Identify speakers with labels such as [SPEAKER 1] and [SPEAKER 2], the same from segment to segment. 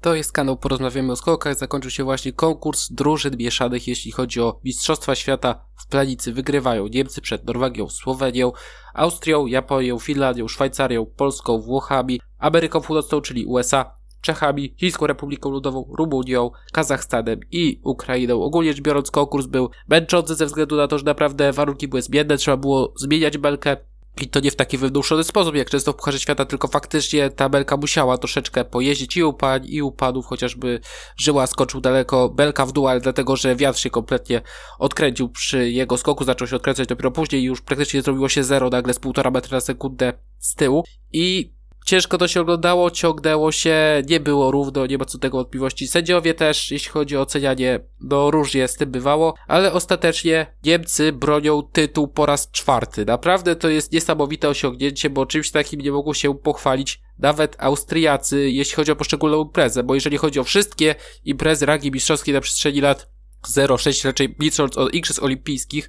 [SPEAKER 1] To jest kanał Porozmawiamy o skokach. Zakończył się właśnie konkurs drużyn mieszanych, jeśli chodzi o Mistrzostwa Świata w planicy. Wygrywają Niemcy przed Norwegią, Słowenią, Austrią, Japonią, Finlandią, Szwajcarią, Polską, Włochami, Ameryką Północną, czyli USA, Czechami, Chińską Republiką Ludową, Rumunią, Kazachstanem i Ukrainą. Ogólnie rzecz biorąc konkurs był męczący ze względu na to, że naprawdę warunki były zmienne, trzeba było zmieniać belkę, i to nie w taki wymuszony sposób, jak często w Pucharze Świata, tylko faktycznie ta belka musiała troszeczkę pojeździć i upań, i upadów, chociażby żyła skoczył daleko, belka w dół, ale dlatego, że wiatr się kompletnie odkręcił przy jego skoku, zaczął się odkręcać dopiero później. I już praktycznie zrobiło się zero nagle z półtora metra na sekundę z tyłu. I ciężko to się oglądało, ciągnęło się, nie było równo, nie ma co tego wątpliwości. Sędziowie też, jeśli chodzi o ocenianie, no różnie z tym bywało, ale ostatecznie Niemcy bronią tytuł po raz czwarty. Naprawdę to jest niesamowite osiągnięcie, bo czymś takim nie mogło się pochwalić nawet Austriacy, jeśli chodzi o poszczególną imprezę, bo jeżeli chodzi o wszystkie imprezy rangi mistrzowskiej na przestrzeni lat 0,6 raczej licząc od Igrzysk Olimpijskich,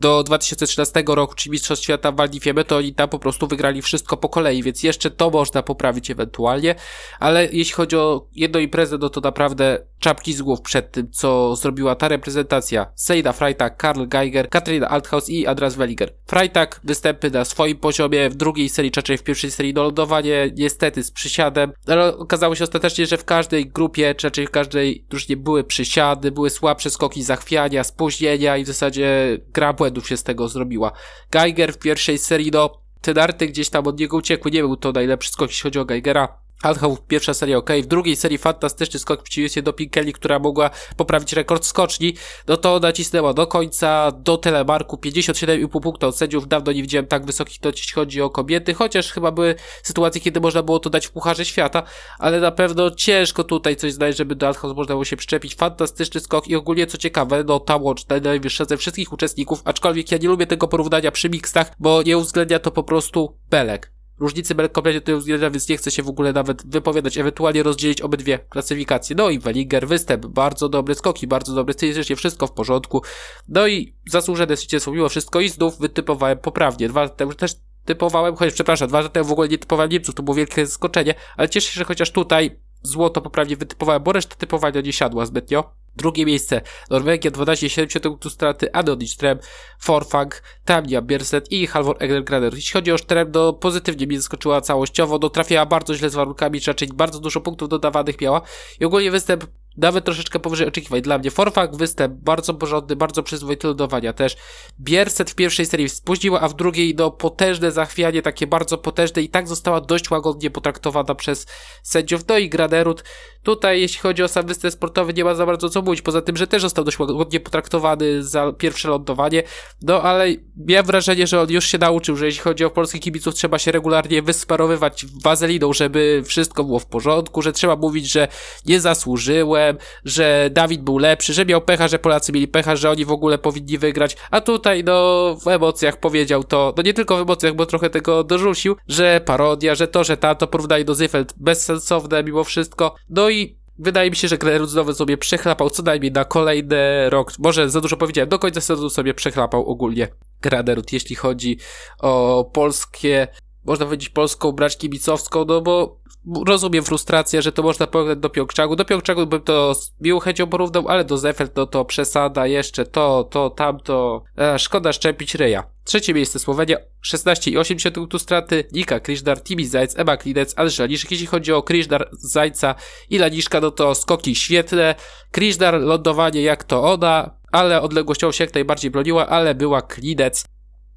[SPEAKER 1] do 2013 roku, czy Mistrzostw Świata w Waldifieme, to oni tam po prostu wygrali wszystko po kolei, więc jeszcze to można poprawić ewentualnie, ale jeśli chodzi o jedną imprezę, no to naprawdę czapki z głów przed tym, co zrobiła ta reprezentacja. Seida Freitag, Karl Geiger, Katarina Althaus i Andras Welliger. Freitag występy na swoim poziomie, w drugiej serii, czy w pierwszej serii do lądowanie, niestety z przysiadem, ale okazało się ostatecznie, że w każdej grupie, czy raczej w każdej drużynie były przysiady, były słabsze skoki zachwiania, spóźnienia i w zasadzie gra błędów się z tego zrobiła. Geiger w pierwszej serii, no, te darty gdzieś tam od niego uciekły, nie był to najlepszy skok, jeśli chodzi o Geigera. Althoff pierwsza seria ok, w drugiej serii fantastyczny skok przeciwieństwie do Pinkeli, która mogła poprawić rekord skoczni, no to nacisnęła do końca, do telemarku, 57,5 punkta od sędziów, dawno nie widziałem tak wysokich, to jeśli chodzi o kobiety, chociaż chyba były sytuacje, kiedy można było to dać w Pucharze Świata, ale na pewno ciężko tutaj coś znaleźć, żeby do Althoff można było się przyczepić, fantastyczny skok i ogólnie co ciekawe, no ta łączna najwyższa ze wszystkich uczestników, aczkolwiek ja nie lubię tego porównania przy mixtach, bo nie uwzględnia to po prostu belek różnicy kompletnie tutaj uwzględnia, więc nie chcę się w ogóle nawet wypowiadać, ewentualnie rozdzielić obydwie klasyfikacje. No i Wellinger, występ, bardzo dobry skoki, bardzo dobry stylistycznie, wszystko w porządku. No i zasłużone zwycięstwo mimo wszystko i znów wytypowałem poprawnie. Dwa temu też typowałem, chociaż przepraszam, dwa lata temu w ogóle nie typowałem Niemców, to było wielkie zaskoczenie, ale cieszę się, że chociaż tutaj złoto poprawnie wytypowałem, bo reszta typowania nie siadła zbytnio. Drugie miejsce. Norwegia 12,7 punktu straty, Adon Strem, Forfang, Tamnia, Bierset i Halvor Egner Jeśli chodzi o Strem, to pozytywnie mi zaskoczyła całościowo, do trafiała bardzo źle z warunkami, czy raczej bardzo dużo punktów dodawanych miała i ogólnie występ nawet troszeczkę powyżej oczekiwań dla mnie. Forfang występ bardzo porządny, bardzo przyzwoity lodowania też. Bierset w pierwszej serii spóźniła, a w drugiej no potężne zachwianie, takie bardzo potężne i tak została dość łagodnie potraktowana przez sędziów. No i Granerud tutaj jeśli chodzi o sam występ sportowy nie ma za bardzo co mówić, poza tym, że też został dość łagodnie potraktowany za pierwsze lądowanie. No ale miałem wrażenie, że on już się nauczył, że jeśli chodzi o polskich kibiców trzeba się regularnie wysparowywać wazeliną, żeby wszystko było w porządku, że trzeba mówić, że nie zasłużyłem, że Dawid był lepszy, że miał pecha, że Polacy mieli pecha, że oni w ogóle powinni wygrać, a tutaj no w emocjach powiedział to, no nie tylko w emocjach, bo trochę tego dorzucił, że parodia, że to, że to porównanie do Zyfeld bezsensowne mimo wszystko, no i Wydaje mi się, że Glerud znowu sobie przechlapał co najmniej na kolejny rok. Może za dużo powiedziałem, do końca sezonu sobie przechlapał ogólnie Granerud, jeśli chodzi o polskie, można powiedzieć polską brać kibicowską, no bo rozumiem frustrację, że to można porównać do Pjongczangu. Do Pjongczangu bym to z miłą chęcią porównał, ale do Zefeld no to przesada, jeszcze to, to, tamto. E, szkoda szczepić ryja. Trzecie miejsce Słowenia, 16,8 punktu straty, Nika Kriżdar, Timi Zajc, Ema Klinec, Andrzej Laniszek. Jeśli chodzi o Kriżdar, Zajca i Laniszka, no to skoki świetne. Kriżdar, lądowanie jak to ona, ale odległością się jak najbardziej broniła, ale była Klinec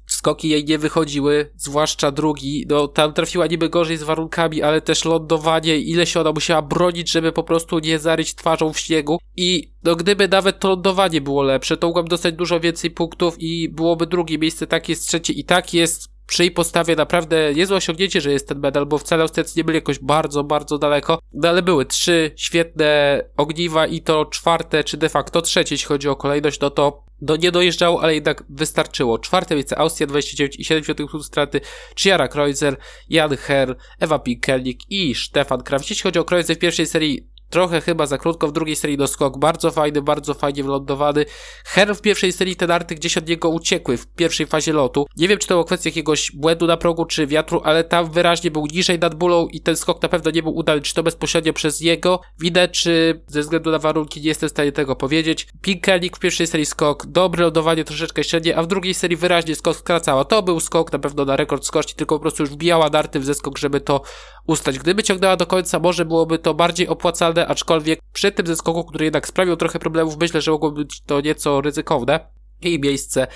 [SPEAKER 1] skoki jej nie wychodziły, zwłaszcza drugi, no tam trafiła niby gorzej z warunkami, ale też lądowanie, ile się ona musiała bronić, żeby po prostu nie zaryć twarzą w śniegu. I no gdyby nawet to lądowanie było lepsze, to mogłabym dostać dużo więcej punktów i byłoby drugie miejsce, tak jest trzecie i tak jest przy jej postawie naprawdę niezłe osiągnięcie, że jest ten medal, bo wcale Austriacy nie byli jakoś bardzo, bardzo daleko, no ale były trzy świetne ogniwa i to czwarte, czy de facto trzecie, jeśli chodzi o kolejność, no to do, nie dojeżdżało, ale jednak wystarczyło. Czwarte miejsce Austria 29 i 7 punktów straty, Chiara Kreuzer, Jan Herr, Ewa Pikelnik i Stefan Krawczyk. Jeśli chodzi o Kreuzer w pierwszej serii trochę chyba za krótko, w drugiej serii doskok bardzo fajny, bardzo fajnie wylądowany. Her w pierwszej serii te narty gdzieś od niego uciekły w pierwszej fazie lotu. Nie wiem, czy to było kwestia jakiegoś błędu na progu, czy wiatru, ale tam wyraźnie był niżej nad bulą i ten skok na pewno nie był udany, czy to bezpośrednio przez jego winę, czy ze względu na warunki, nie jestem w stanie tego powiedzieć. Pinkelnik w pierwszej serii skok, dobre lądowanie, troszeczkę średnie, a w drugiej serii wyraźnie skok skracała. To był skok na pewno na rekord skości, tylko po prostu już wbijała darty w zeskok, żeby to ustać. Gdyby ciągnęła do końca, może byłoby to bardziej opłacalne, aczkolwiek przy tym zeskoku, który jednak sprawił trochę problemów, myślę, że mogłoby być to nieco ryzykowne. I miejsce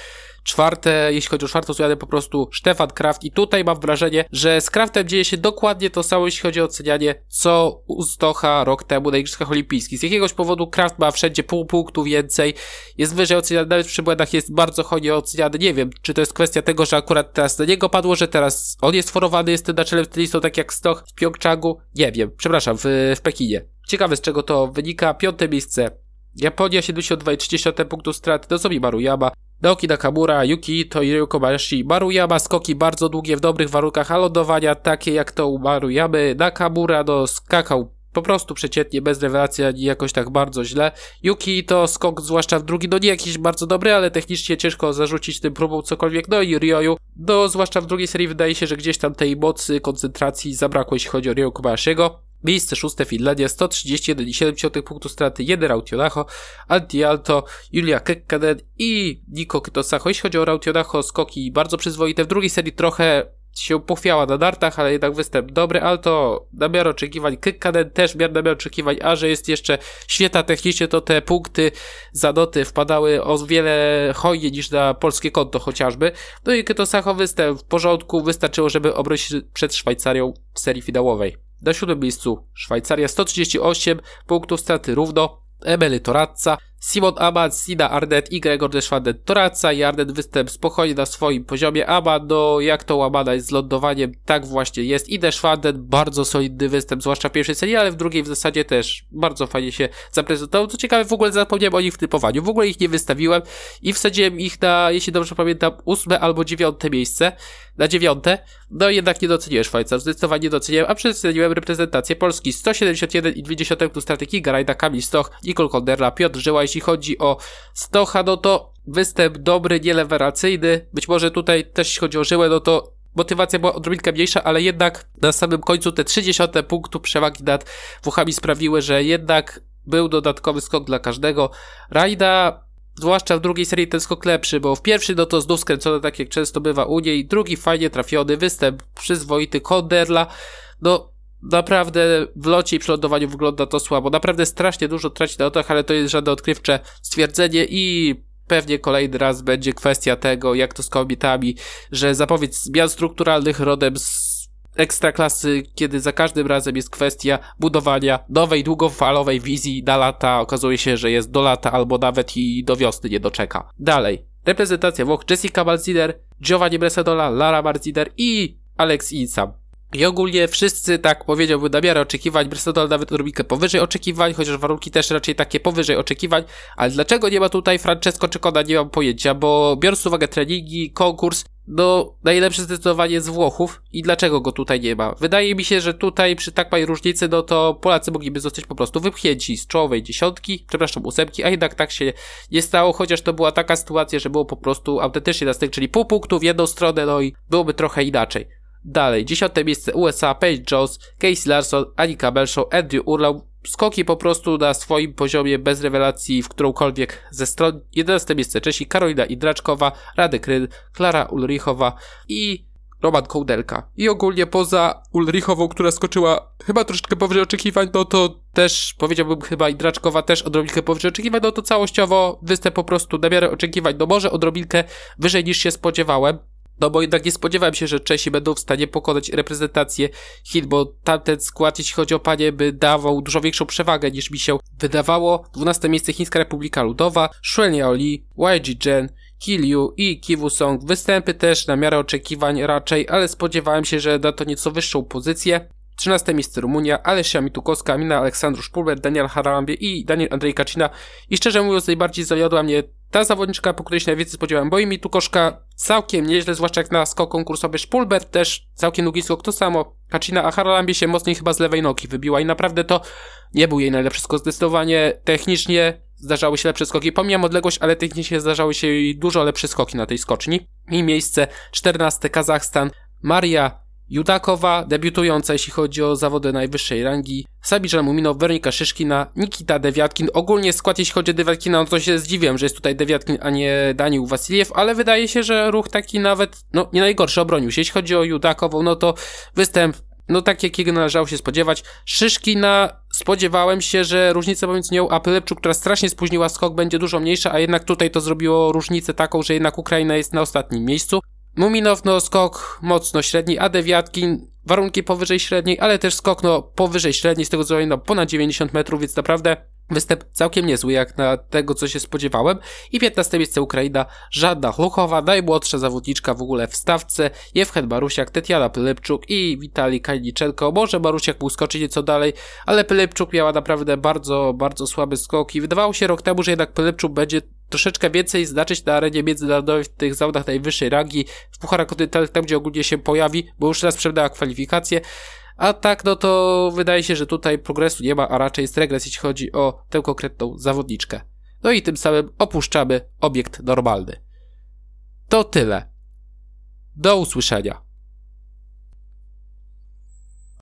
[SPEAKER 1] czwarte, jeśli chodzi o czwartą zmianę, po prostu Stefan Kraft. I tutaj mam wrażenie, że z Kraftem dzieje się dokładnie to samo, jeśli chodzi o ocenianie, co u Stocha rok temu na Igrzyskach Olimpijskich. Z jakiegoś powodu Kraft ma wszędzie pół punktu więcej, jest wyżej oceniany, nawet przy błędach jest bardzo hojnie oceniany. Nie wiem, czy to jest kwestia tego, że akurat teraz na niego padło, że teraz on jest forowany, jest tym na czele stylistą, tak jak Stoch w Pjongczangu. Nie wiem, przepraszam, w, w Pekinie. Ciekawe z czego to wynika. Piąte miejsce Japonia 72,30 punktów straty, Nozomi Maruyama, Naoki Nakamura, Yuki Toiru Kobayashi, Maruyama skoki bardzo długie w dobrych warunkach, a lądowania takie jak to u Maruyamy, Nakamura no skakał po prostu przeciętnie, bez rewelacji, ani jakoś tak bardzo źle. Yuki to skok, zwłaszcza w drugi, no nie jakiś bardzo dobry, ale technicznie ciężko zarzucić tym próbą cokolwiek. No i Ryoyu, no zwłaszcza w drugiej serii wydaje się, że gdzieś tam tej mocy, koncentracji zabrakło, jeśli chodzi o Ryo Kobayashiego. Miejsce szóste Finlandia, 131,7 punktu straty, jeden Rautionacho, Antialto, Julia Kekkanen i Niko Kytosacho. Jeśli chodzi o Rautionacho, skoki bardzo przyzwoite. W drugiej serii trochę się pochwiała na dartach, ale jednak występ dobry. Alto na miarę oczekiwań, Kekkanen też miar na miarę oczekiwań, a że jest jeszcze świetna technicznie, to te punkty za doty wpadały o wiele hojniej niż na polskie konto chociażby. No i Kytosacho występ w porządku, wystarczyło, żeby obronić przed Szwajcarią w serii finałowej. Na siódmym miejscu Szwajcaria 138 punktów straty równo. Emily Torazza, Simon Abad, Sina Arnett i Gregor Deschwanden Torazza i Arnett występ spokojnie na swoim poziomie. Abad, no jak to łamana jest z lądowaniem, tak właśnie jest. I Deschwanden bardzo solidny występ, zwłaszcza w pierwszej serii, ale w drugiej w zasadzie też bardzo fajnie się zaprezentował. Co ciekawe, w ogóle zapomniałem o nich w typowaniu, w ogóle ich nie wystawiłem i wsadziłem ich na, jeśli dobrze pamiętam, ósme albo dziewiąte miejsce. Na dziewiąte, no jednak nie doceniłem Szwajcar, zdecydowanie nie doceniłem, a przedstawiłem reprezentację Polski 171,2 plus strategii Garajda, Kamil Stoch, Nicole Konderla, Piotr Żyła, jeśli chodzi o Stocha, no to występ dobry, nieleweracyjny. Być może tutaj też jeśli chodzi o Żyłę, no to motywacja była odrobinkę mniejsza, ale jednak na samym końcu te 30 punktu przewagi nad Włochami sprawiły, że jednak był dodatkowy skok dla każdego. Rajda zwłaszcza w drugiej serii ten skok lepszy, bo w pierwszy no to znów skręcony tak jak często bywa u niej, drugi fajnie trafiony, występ przyzwoity Konderla, no naprawdę w locie i przy lądowaniu wygląda to słabo. Naprawdę strasznie dużo traci na lotach, ale to jest żadne odkrywcze stwierdzenie i pewnie kolejny raz będzie kwestia tego, jak to z kobietami, że zapowiedź zmian strukturalnych rodem z ekstraklasy, kiedy za każdym razem jest kwestia budowania nowej, długofalowej wizji na lata. Okazuje się, że jest do lata albo nawet i do wiosny nie doczeka. Dalej. Reprezentacja Włoch Jessica Malziner, Giovanni Bresadola, Lara Marziner i Alex Insam. I ogólnie wszyscy, tak powiedziałbym, na miarę oczekiwań, Bristol nawet odrobinkę powyżej oczekiwań, chociaż warunki też raczej takie powyżej oczekiwań, ale dlaczego nie ma tutaj Francesco Czekona, nie mam pojęcia, bo biorąc uwagę treningi, konkurs, no najlepsze zdecydowanie z Włochów i dlaczego go tutaj nie ma? Wydaje mi się, że tutaj przy tak małej różnicy, no to Polacy mogliby zostać po prostu wypchnięci z czołowej dziesiątki, przepraszam, ósemki, a jednak tak się nie stało, chociaż to była taka sytuacja, że było po prostu autentycznie na styk, czyli pół punktu w jedną stronę, no i byłoby trochę inaczej. Dalej, dziesiąte miejsce USA, Paige Jones, Casey Larson, Anika Belshaw, Andrew Urlau. Skoki po prostu na swoim poziomie, bez rewelacji w którąkolwiek ze stron. Jedenaste miejsce Czesi, Karolina Idraczkowa, Radek Ryn, Klara Ulrichowa i Roman Kołdelka. I ogólnie poza Ulrichową, która skoczyła chyba troszeczkę powyżej oczekiwań, no to też powiedziałbym chyba Idraczkowa też odrobinkę powyżej oczekiwań, no to całościowo występ po prostu na miarę oczekiwań, no może odrobinkę wyżej niż się spodziewałem. No bo jednak nie spodziewałem się, że Czesi będą w stanie pokonać reprezentację Chin, bo tamten skład, jeśli chodzi o panie, by dawał dużo większą przewagę niż mi się wydawało. 12 miejsce Chińska Republika Ludowa, Shuel Oli, YG Jen, Kiliu i Kiwu Song. Występy też na miarę oczekiwań raczej, ale spodziewałem się, że da to nieco wyższą pozycję. 13 miejsce Rumunia, Alesia Mitukowska, Mina Aleksandrusz Pulwer, Daniel Harambie i Daniel Andrzej Kacina. I szczerze mówiąc, najbardziej zawiodła mnie ta zawodniczka, po której się najwięcej spodziewałem, bo mi tu koszka całkiem nieźle, zwłaszcza jak na skok konkursowy. Szpulbert też całkiem długi skok, to samo. Kacina, a Haralambie się mocniej chyba z lewej nogi wybiła i naprawdę to nie był jej najlepszy skok. Zdecydowanie technicznie zdarzały się lepsze skoki. Pomijam odległość, ale technicznie zdarzały się jej dużo lepsze skoki na tej skoczni. I miejsce 14 Kazachstan. Maria Judakowa, debiutująca jeśli chodzi o zawody najwyższej rangi, Sabirza Muminow, Weronika Szyszkina, Nikita Dewiatkin. Ogólnie skład jeśli chodzi o Dewiatkina, no to się zdziwiłem, że jest tutaj Dewiatkin, a nie Daniel Wasiliew, ale wydaje się, że ruch taki nawet, no nie najgorszy obronił się. Jeśli chodzi o Judakową, no to występ no tak jakiego należało się spodziewać. Szyszkina spodziewałem się, że różnica pomiędzy nią a Pylepczu, która strasznie spóźniła skok, będzie dużo mniejsza, a jednak tutaj to zrobiło różnicę taką, że jednak Ukraina jest na ostatnim miejscu. Muminow no skok mocno średni, a Dewiatkin warunki powyżej średniej, ale też skok no powyżej średniej, z tego co no ponad 90 metrów, więc naprawdę Występ całkiem niezły, jak na tego, co się spodziewałem. I 15 miejsce Ukraina, Żadna Chluchowa, najmłodsza zawodniczka w ogóle w stawce, Jewchen Barusiak, Tetiana Pylepczuk i Witali Kajniczenko. Może Barusiak mógł skoczyć nieco dalej, ale Pylepczuk miała naprawdę bardzo, bardzo słaby skok i wydawało się rok temu, że jednak Pylepczuk będzie troszeczkę więcej znaczyć na arenie międzynarodowej w tych zawodach najwyższej rangi, w Pucharach Kontynentalnych, tam gdzie ogólnie się pojawi, bo już raz przebdała kwalifikacje. A tak, no to wydaje się, że tutaj progresu nie ma, a raczej jest regres, jeśli chodzi o tę konkretną zawodniczkę. No i tym samym opuszczamy obiekt normalny. To tyle. Do usłyszenia.